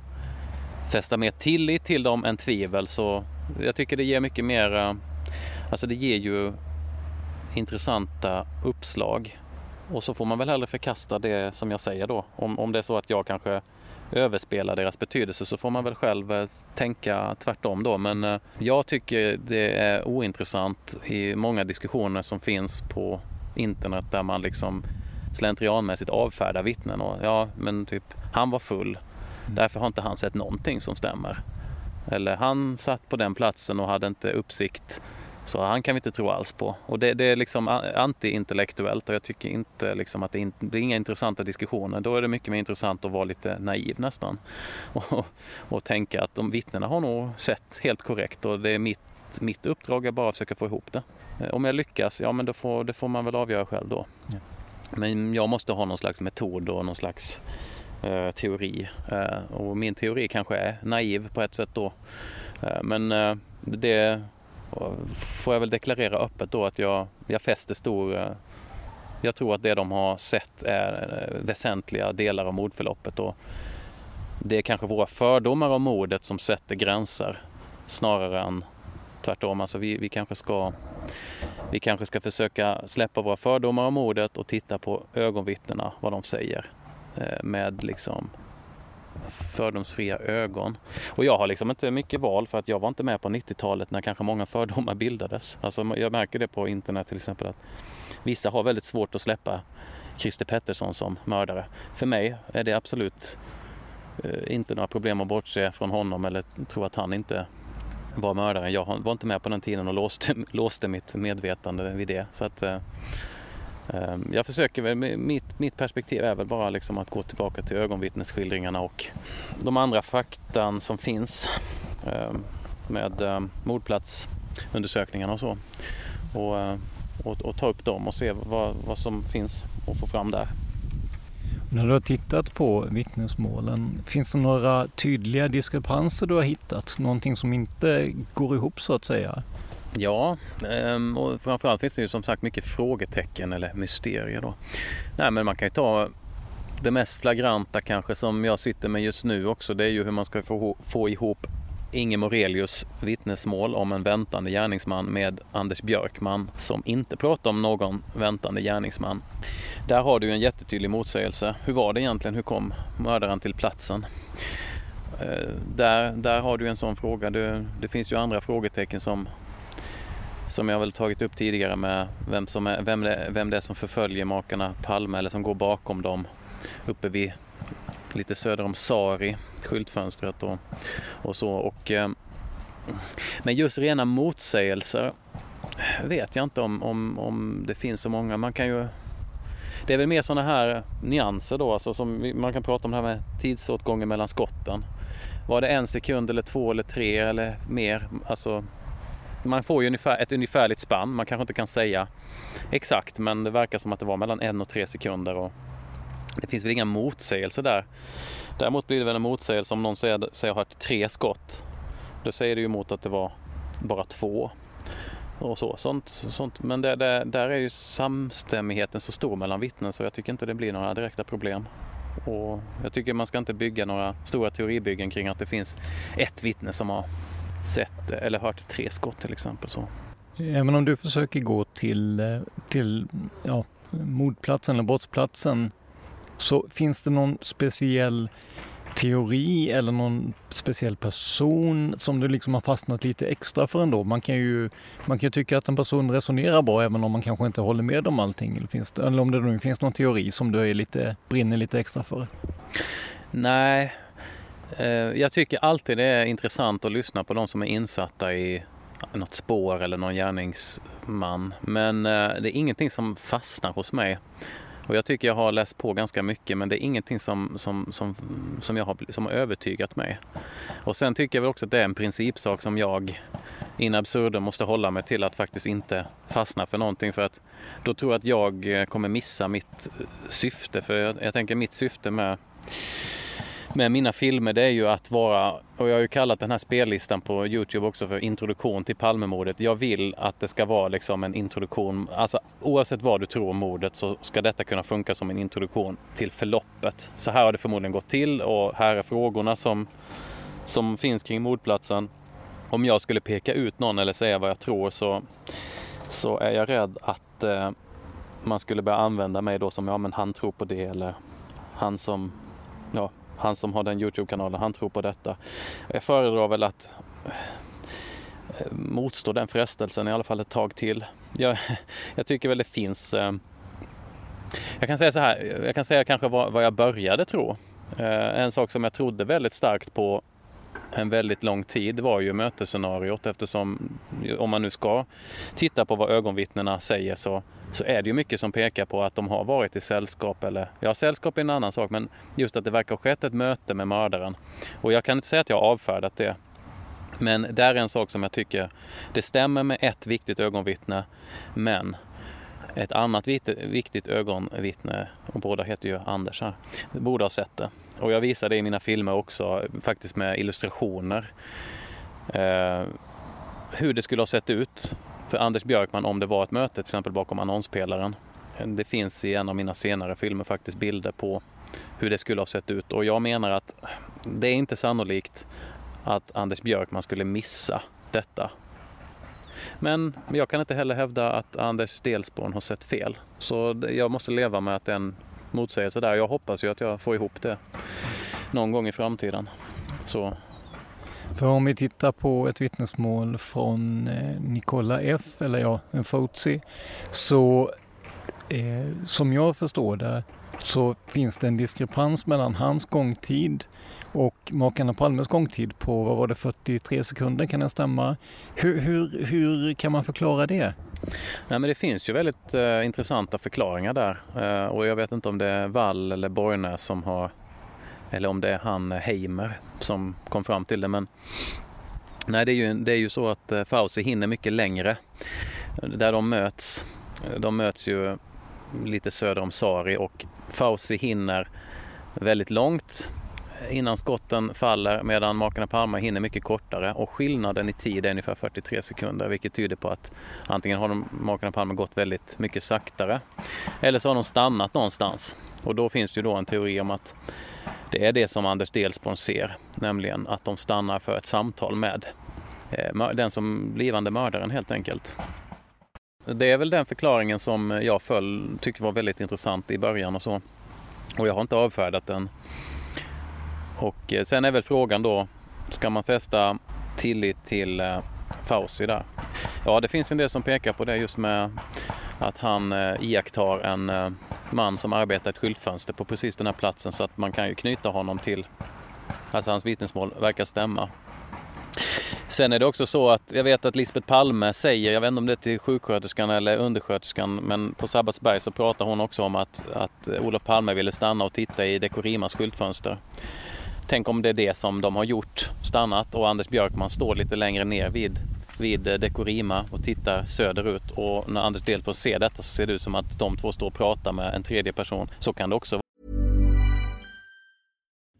fästa mer tillit till dem än tvivel så jag tycker det ger mycket mer, eh, alltså det ger ju intressanta uppslag. Och så får man väl hellre förkasta det som jag säger då. Om, om det är så att jag kanske överspelar deras betydelse så får man väl själv eh, tänka tvärtom då. Men eh, jag tycker det är ointressant i många diskussioner som finns på internet där man liksom slentrianmässigt avfärdar vittnen och ja, men typ han var full. Därför har inte han sett någonting som stämmer. Eller han satt på den platsen och hade inte uppsikt så han kan vi inte tro alls på. Och det, det är liksom anti-intellektuellt och jag tycker inte liksom att det, är, det är inga intressanta diskussioner. Då är det mycket mer intressant att vara lite naiv nästan. Och, och tänka att de vittnena har nog sett helt korrekt och det är mitt, mitt uppdrag är bara att försöka få ihop det. Eh, om jag lyckas, ja men då får, det får man väl avgöra själv då. Ja. Men jag måste ha någon slags metod och någon slags eh, teori. Eh, och min teori kanske är naiv på ett sätt då. Eh, men eh, det får jag väl deklarera öppet då att jag, jag fäster stor... Eh, jag tror att det de har sett är eh, väsentliga delar av mordförloppet och det är kanske våra fördomar om mordet som sätter gränser snarare än tvärtom. Alltså vi, vi, kanske ska, vi kanske ska försöka släppa våra fördomar om mordet och titta på ögonvittnena, vad de säger eh, med liksom fördomsfria ögon. Och jag har liksom inte mycket val för att jag var inte med på 90-talet när kanske många fördomar bildades. Alltså jag märker det på internet till exempel att vissa har väldigt svårt att släppa Christer Pettersson som mördare. För mig är det absolut eh, inte några problem att bortse från honom eller tro att han inte var mördaren. Jag var inte med på den tiden och låste, låste mitt medvetande vid det. Så att, eh, Ehm, jag försöker väl, mitt, mitt perspektiv är väl bara liksom att gå tillbaka till ögonvittnesskildringarna och de andra faktan som finns ehm, med ehm, mordplatsundersökningarna och så. Och, eh, och, och, ta upp dem och se vad, vad som finns att få fram där. När du har tittat på vittnesmålen, finns det några tydliga diskrepanser du har hittat? Någonting som inte går ihop så att säga? Ja, ehm, och framförallt finns det ju som sagt mycket frågetecken eller mysterier då. Nej, men man kan ju ta det mest flagranta kanske som jag sitter med just nu också. Det är ju hur man ska få, få ihop Inge Morelius vittnesmål om en väntande gärningsman med Anders Björkman som inte pratar om någon väntande gärningsman. Där har du en jättetydlig motsägelse. Hur var det egentligen? Hur kom mördaren till platsen? Eh, där, där har du en sån fråga. Det, det finns ju andra frågetecken som som jag väl tagit upp tidigare med vem, som är, vem, det, vem det är som förföljer makarna Palme eller som går bakom dem uppe vid lite söder om Sari, skyltfönstret och, och så. Och, eh, men just rena motsägelser vet jag inte om, om, om det finns så många. Man kan ju det är väl mer sådana här nyanser då, alltså som man kan prata om det här med tidsåtgången mellan skotten. Var det en sekund eller två eller tre eller mer? Alltså, man får ju ungefär, ett ungefärligt spann. Man kanske inte kan säga exakt, men det verkar som att det var mellan en och tre sekunder. Och det finns väl inga motsägelser där. Däremot blir det väl en motsägelse om någon säger sig ha hört tre skott. Då säger det ju emot att det var bara två. Och så, sånt, sånt. Men det, det, där är ju samstämmigheten så stor mellan vittnen så jag tycker inte det blir några direkta problem. Och jag tycker man ska inte bygga några stora teoribyggen kring att det finns ett vittne som har sett eller hört tre skott till exempel. Så. Även om du försöker gå till, till ja, mordplatsen eller brottsplatsen så finns det någon speciell teori eller någon speciell person som du liksom har fastnat lite extra för ändå? Man kan ju man kan tycka att en person resonerar bra även om man kanske inte håller med om allting. Eller, finns det, eller om det nu finns någon teori som du är lite, brinner lite extra för? Nej, Eh, jag tycker alltid det är intressant att lyssna på de som är insatta i något spår eller någon gärningsman. Men eh, det är ingenting som fastnar hos mig. Och jag tycker jag har läst på ganska mycket men det är ingenting som, som, som, som, jag har, som har övertygat mig. Och sen tycker jag väl också att det är en principsak som jag in absurdum måste hålla mig till att faktiskt inte fastna för någonting för att då tror jag att jag eh, kommer missa mitt syfte. För jag, jag tänker mitt syfte med med mina filmer det är ju att vara, och jag har ju kallat den här spellistan på Youtube också för introduktion till Palmemordet. Jag vill att det ska vara liksom en introduktion, alltså oavsett vad du tror om mordet så ska detta kunna funka som en introduktion till förloppet. Så här har det förmodligen gått till och här är frågorna som, som finns kring mordplatsen. Om jag skulle peka ut någon eller säga vad jag tror så, så är jag rädd att eh, man skulle börja använda mig då som, ja men han tror på det eller han som, ja han som har den Youtube-kanalen, han tror på detta. Jag föredrar väl att eh, motstå den frestelsen i alla fall ett tag till. Jag, jag tycker väl det finns... Eh, jag kan säga så här, jag kan säga kanske vad, jag började tro. Eh, en sak som jag trodde väldigt starkt på en väldigt lång tid var ju mötesscenariot eftersom om man nu ska titta på vad ögonvittnena säger så så är det ju mycket som pekar på att de har varit i sällskap eller, ja sällskap är en annan sak, men just att det verkar ha skett ett möte med mördaren. Och jag kan inte säga att jag har avfärdat det. Men det är en sak som jag tycker, det stämmer med ett viktigt ögonvittne, men ett annat viktigt ögonvittne, och båda heter ju Anders här, borde ha sett det. Och jag visar det i mina filmer också, faktiskt med illustrationer. Eh, hur det skulle ha sett ut för Anders Björkman om det var ett möte till exempel bakom annonspelaren. Det finns i en av mina senare filmer faktiskt bilder på hur det skulle ha sett ut och jag menar att det är inte sannolikt att Anders Björkman skulle missa detta. Men jag kan inte heller hävda att Anders Delsborn har sett fel. Så jag måste leva med att det är en motsägelse där. Jag hoppas ju att jag får ihop det någon gång i framtiden. Så för om vi tittar på ett vittnesmål från eh, Nicola F, eller ja, en Fotsi, så eh, som jag förstår det så finns det en diskrepans mellan hans gångtid och makarna Palmes gångtid på, vad var det, 43 sekunder, kan det stämma? Hur, hur, hur kan man förklara det? Nej, men det finns ju väldigt eh, intressanta förklaringar där eh, och jag vet inte om det är Wall eller Borgnäs som har eller om det är han eh, Heimer som kom fram till det. Men nej, det är ju, det är ju så att eh, Fauci hinner mycket längre. Där de möts, eh, de möts ju lite söder om Sari och Fauci hinner väldigt långt innan skotten faller medan makarna Palme hinner mycket kortare och skillnaden i tid är ungefär 43 sekunder vilket tyder på att antingen har de, makarna Palme gått väldigt mycket saktare eller så har de stannat någonstans. Och då finns det ju då en teori om att det är det som Anders Delsborn ser, nämligen att de stannar för ett samtal med eh, den som blivande mördaren helt enkelt. Det är väl den förklaringen som jag föll, tyckte var väldigt intressant i början och så. Och jag har inte avfärdat den. Och eh, sen är väl frågan då, ska man fästa tillit till eh, Fauci där? Ja, det finns en del som pekar på det just med att han eh, iakttar en man som arbetar i ett skyltfönster på precis den här platsen så att man kan ju knyta honom till, alltså hans vittnesmål verkar stämma. Sen är det också så att jag vet att Lisbeth Palme säger, jag vet inte om det är till sjuksköterskan eller undersköterskan, men på Sabbatsberg så pratar hon också om att, att Olof Palme ville stanna och titta i Dekorimas skyltfönster. Tänk om det är det som de har gjort, stannat och Anders Björkman står lite längre ner vid, vid eh, Dekorima och tittar söderut och när Anders Delpo ser detta så ser det ut som att de två står och pratar med en tredje person. Så kan det också vara.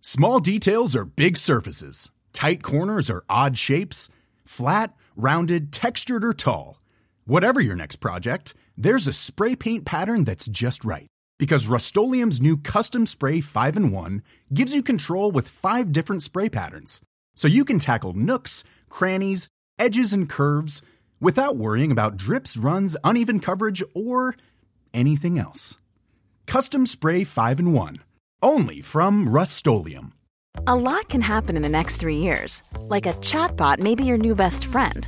Small details are big surfaces. Tight corners are odd shapes. Flat, rounded, textured or tall. Whatever your next project, there's a spray paint pattern that's just right. Because Rust-Oleum's new Custom Spray 5 in 1 gives you control with five different spray patterns. So you can tackle nooks, crannies, edges, and curves without worrying about drips, runs, uneven coverage, or anything else. Custom Spray 5 in 1. Only from Rust-Oleum. A lot can happen in the next three years. Like a chatbot may be your new best friend.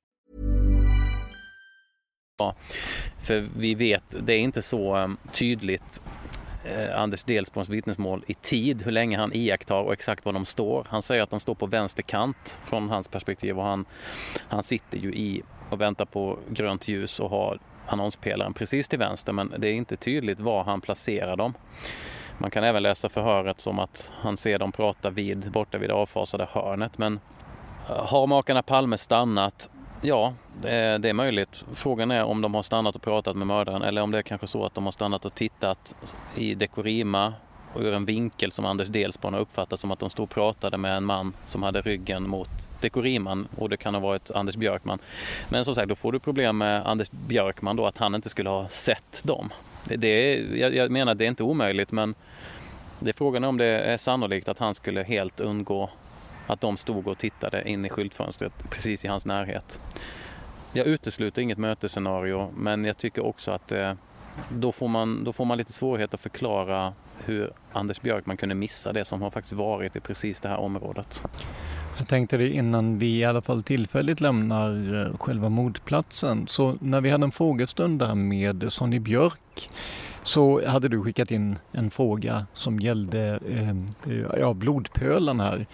För vi vet, det är inte så ehm, tydligt eh, Anders Delsborns vittnesmål i tid, hur länge han iakttar och exakt var de står. Han säger att de står på vänster kant från hans perspektiv och han, han sitter ju i och väntar på grönt ljus och har annonspelaren precis till vänster men det är inte tydligt var han placerar dem. Man kan även läsa förhöret som att han ser dem prata vid, borta vid det avfasade hörnet men eh, har makarna Palme stannat Ja, det är, det är möjligt. Frågan är om de har stannat och pratat med mördaren eller om det är kanske så att de har stannat och tittat i Dekorima och ur en vinkel som Anders Delsborn har uppfattat som att de stod och pratade med en man som hade ryggen mot Dekoriman och det kan ha varit Anders Björkman. Men som sagt, då får du problem med Anders Björkman då att han inte skulle ha sett dem. Det, det är, jag, jag menar, det är inte omöjligt men det är frågan om det är sannolikt att han skulle helt undgå att de stod och tittade in i skyltfönstret precis i hans närhet. Jag utesluter inget mötesscenario men jag tycker också att eh, då, får man, då får man lite svårighet att förklara hur Anders Björkman kunde missa det som har faktiskt varit i precis det här området. Jag tänkte det innan vi i alla fall tillfälligt lämnar eh, själva mordplatsen. Så när vi hade en frågestund där med Sonny Björk så hade du skickat in en fråga som gällde eh, ja, blodpölen här.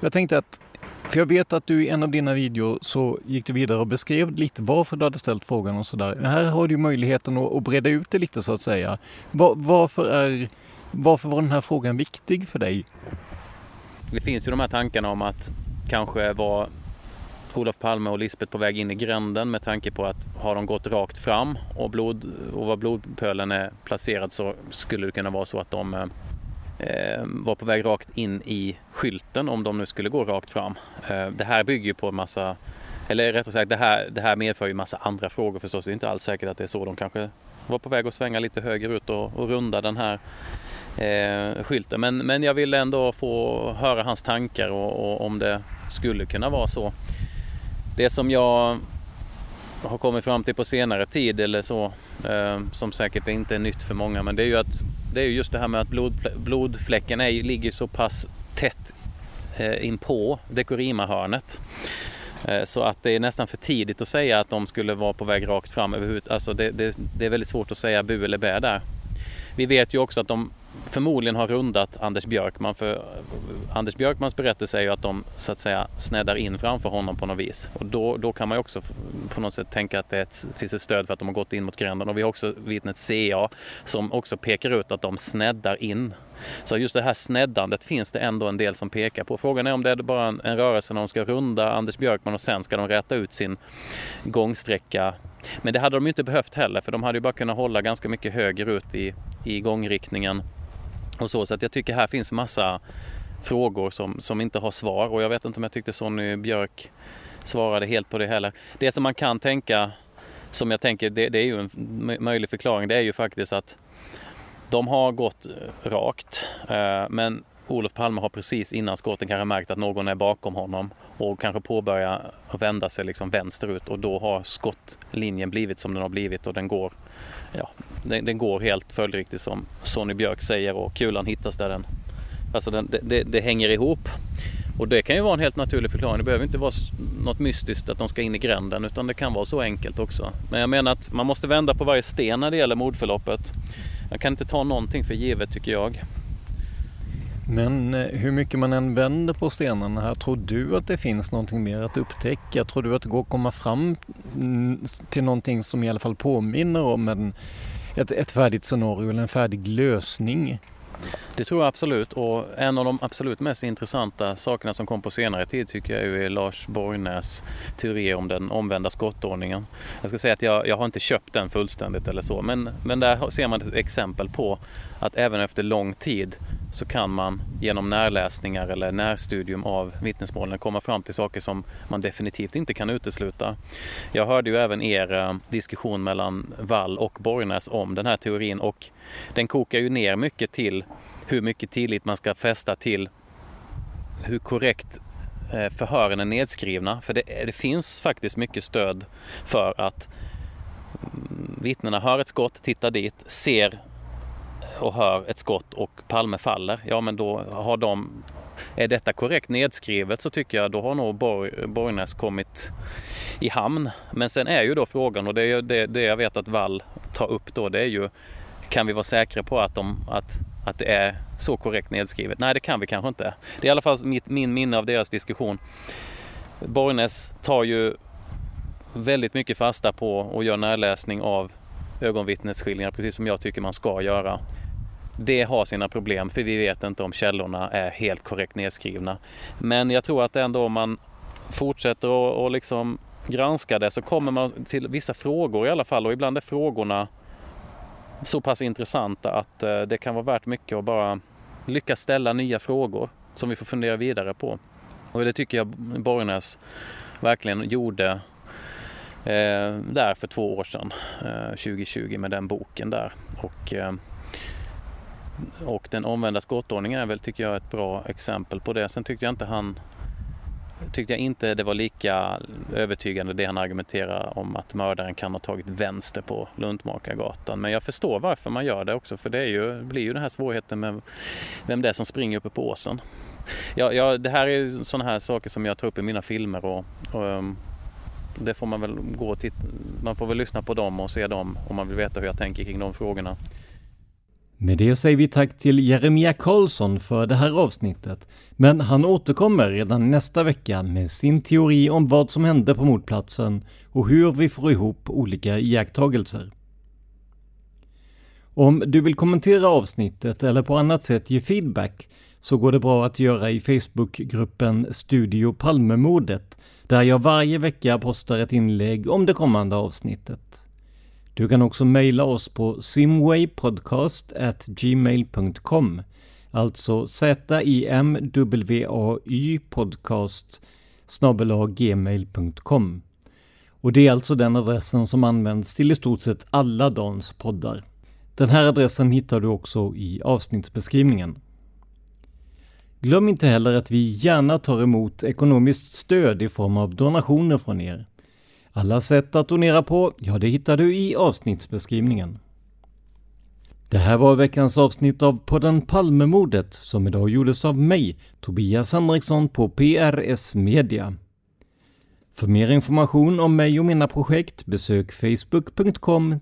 Jag tänkte att, för jag vet att du i en av dina videor så gick du vidare och beskrev lite varför du hade ställt frågan och sådär. Här har du möjligheten att, att breda ut det lite så att säga. Var, varför, är, varför var den här frågan viktig för dig? Det finns ju de här tankarna om att kanske vara Olof Palme och Lisbeth på väg in i gränden med tanke på att har de gått rakt fram och, blod, och var blodpölen är placerad så skulle det kunna vara så att de eh, eh, var på väg rakt in i skylten om de nu skulle gå rakt fram. Eh, det här bygger ju på en massa, eller rättare sagt det här, det här medför ju massa andra frågor förstås. Det är inte alls säkert att det är så de kanske var på väg att svänga lite högerut och, och runda den här eh, skylten. Men, men jag ville ändå få höra hans tankar och, och om det skulle kunna vara så. Det som jag har kommit fram till på senare tid eller så, eh, som säkert inte är nytt för många, men det är ju att det är just det här med att blod, blodfläcken är, ligger så pass tätt eh, inpå dekorima-hörnet. Eh, så att det är nästan för tidigt att säga att de skulle vara på väg rakt fram överhuvudtaget. Alltså det, det, det är väldigt svårt att säga bu eller bä där. Vi vet ju också att de förmodligen har rundat Anders Björkman. För Anders Björkmans berättelse är ju att de så att säga sneddar in framför honom på något vis. Och då, då kan man ju också på något sätt tänka att det ett, finns ett stöd för att de har gått in mot gränden. Och vi har också vittnet CA som också pekar ut att de sneddar in. Så just det här sneddandet finns det ändå en del som pekar på. Frågan är om det är bara en, en rörelse när de ska runda Anders Björkman och sen ska de räta ut sin gångsträcka men det hade de ju inte behövt heller för de hade ju bara kunnat hålla ganska mycket högre ut i, i gångriktningen och så. Så att jag tycker här finns massa frågor som, som inte har svar och jag vet inte om jag tyckte Sonny Björk svarade helt på det heller. Det som man kan tänka, som jag tänker, det, det är ju en möjlig förklaring, det är ju faktiskt att de har gått eh, rakt, eh, men Olof Palme har precis innan skotten kanske märkt att någon är bakom honom och kanske påbörja vända sig liksom vänsterut och då har skottlinjen blivit som den har blivit och den går, ja, den, den går helt följdriktigt som Sonny Björk säger och kulan hittas där den, alltså den, det, det, hänger ihop. Och det kan ju vara en helt naturlig förklaring. Det behöver inte vara något mystiskt att de ska in i gränden utan det kan vara så enkelt också. Men jag menar att man måste vända på varje sten när det gäller mordförloppet. Jag kan inte ta någonting för givet tycker jag. Men eh, hur mycket man än vänder på stenarna här, tror du att det finns någonting mer att upptäcka? Tror du att det går att komma fram mm, till någonting som i alla fall påminner om en, ett, ett färdigt scenario eller en färdig lösning? Det tror jag absolut och en av de absolut mest intressanta sakerna som kom på senare tid tycker jag är Lars Borgnäs teori om den omvända skottordningen. Jag ska säga att jag, jag har inte köpt den fullständigt eller så men, men där ser man ett exempel på att även efter lång tid så kan man genom närläsningar eller närstudium av vittnesmålen komma fram till saker som man definitivt inte kan utesluta. Jag hörde ju även er eh, diskussion mellan Wall och Borgnäs om den här teorin och den kokar ju ner mycket till hur mycket tillit man ska fästa till hur korrekt eh, förhören är nedskrivna. För det, det finns faktiskt mycket stöd för att mm, vittnena hör ett skott, tittar dit, ser och hör ett skott och Palme faller, ja men då har de är detta korrekt nedskrivet så tycker jag då har nog Borg, Borgnäs kommit i hamn. Men sen är ju då frågan och det är det, det jag vet att Wall tar upp då det är ju kan vi vara säkra på att, de, att, att det är så korrekt nedskrivet? Nej, det kan vi kanske inte. Det är i alla fall mitt, min minne av deras diskussion. Borgnäs tar ju väldigt mycket fasta på och gör närläsning av ögonvittnesskildringar, precis som jag tycker man ska göra. Det har sina problem för vi vet inte om källorna är helt korrekt nedskrivna. Men jag tror att ändå om man fortsätter och, och liksom granska det så kommer man till vissa frågor i alla fall och ibland är frågorna så pass intressanta att eh, det kan vara värt mycket att bara lyckas ställa nya frågor som vi får fundera vidare på. Och det tycker jag Borgnäs verkligen gjorde eh, där för två år sedan, eh, 2020 med den boken där. Och eh, och den omvända skottordningen är väl, tycker jag, ett bra exempel på det. Sen tyckte jag inte han tyckte jag inte det var lika övertygande det han argumenterar om att mördaren kan ha tagit vänster på Luntmakargatan. Men jag förstår varför man gör det också för det är ju, blir ju den här svårigheten med vem det är som springer uppe på åsen. Ja, ja, det här är sådana här saker som jag tar upp i mina filmer och, och um, det får man väl gå och titta, man får väl lyssna på dem och se dem om man vill veta hur jag tänker kring de frågorna. Med det säger vi tack till Jeremia Karlsson för det här avsnittet. Men han återkommer redan nästa vecka med sin teori om vad som hände på mordplatsen och hur vi får ihop olika iakttagelser. Om du vill kommentera avsnittet eller på annat sätt ge feedback så går det bra att göra i Facebookgruppen Studio Palmemordet där jag varje vecka postar ett inlägg om det kommande avsnittet. Du kan också mejla oss på simwaypodcast@gmail.com Alltså z-i-m-w-a-y podcast gmail.com Och det är alltså den adressen som används till i stort sett alla Dans poddar. Den här adressen hittar du också i avsnittsbeskrivningen. Glöm inte heller att vi gärna tar emot ekonomiskt stöd i form av donationer från er. Alla sätt att donera på, ja det hittar du i avsnittsbeskrivningen. Det här var veckans avsnitt av podden Palmemordet som idag gjordes av mig, Tobias Henriksson på PRS Media. För mer information om mig och mina projekt besök facebook.com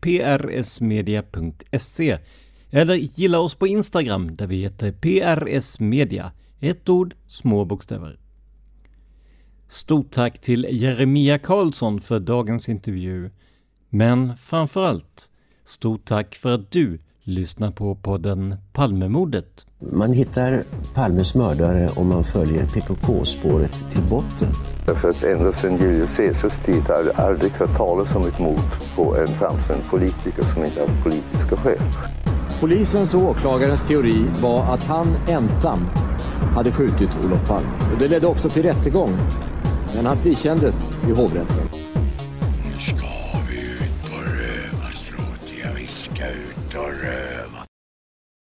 prsmedia.se eller gilla oss på Instagram där vi heter PRS Media. Ett ord, små bokstäver. Stort tack till Jeremia Karlsson för dagens intervju. Men framförallt, stort tack för att du lyssnar på podden Palmemordet. Man hittar Palmes mördare om man följer PKK-spåret till botten. Därför att ända sedan Julius Caesars tid har det aldrig hört talas om ett mord på en framstående politiker som inte haft politiska skäl. Polisens och åklagarens teori var att han ensam hade skjutit Olof Palme. Och det ledde också till rättegång. Men han frikändes i hovrätten. Nu ska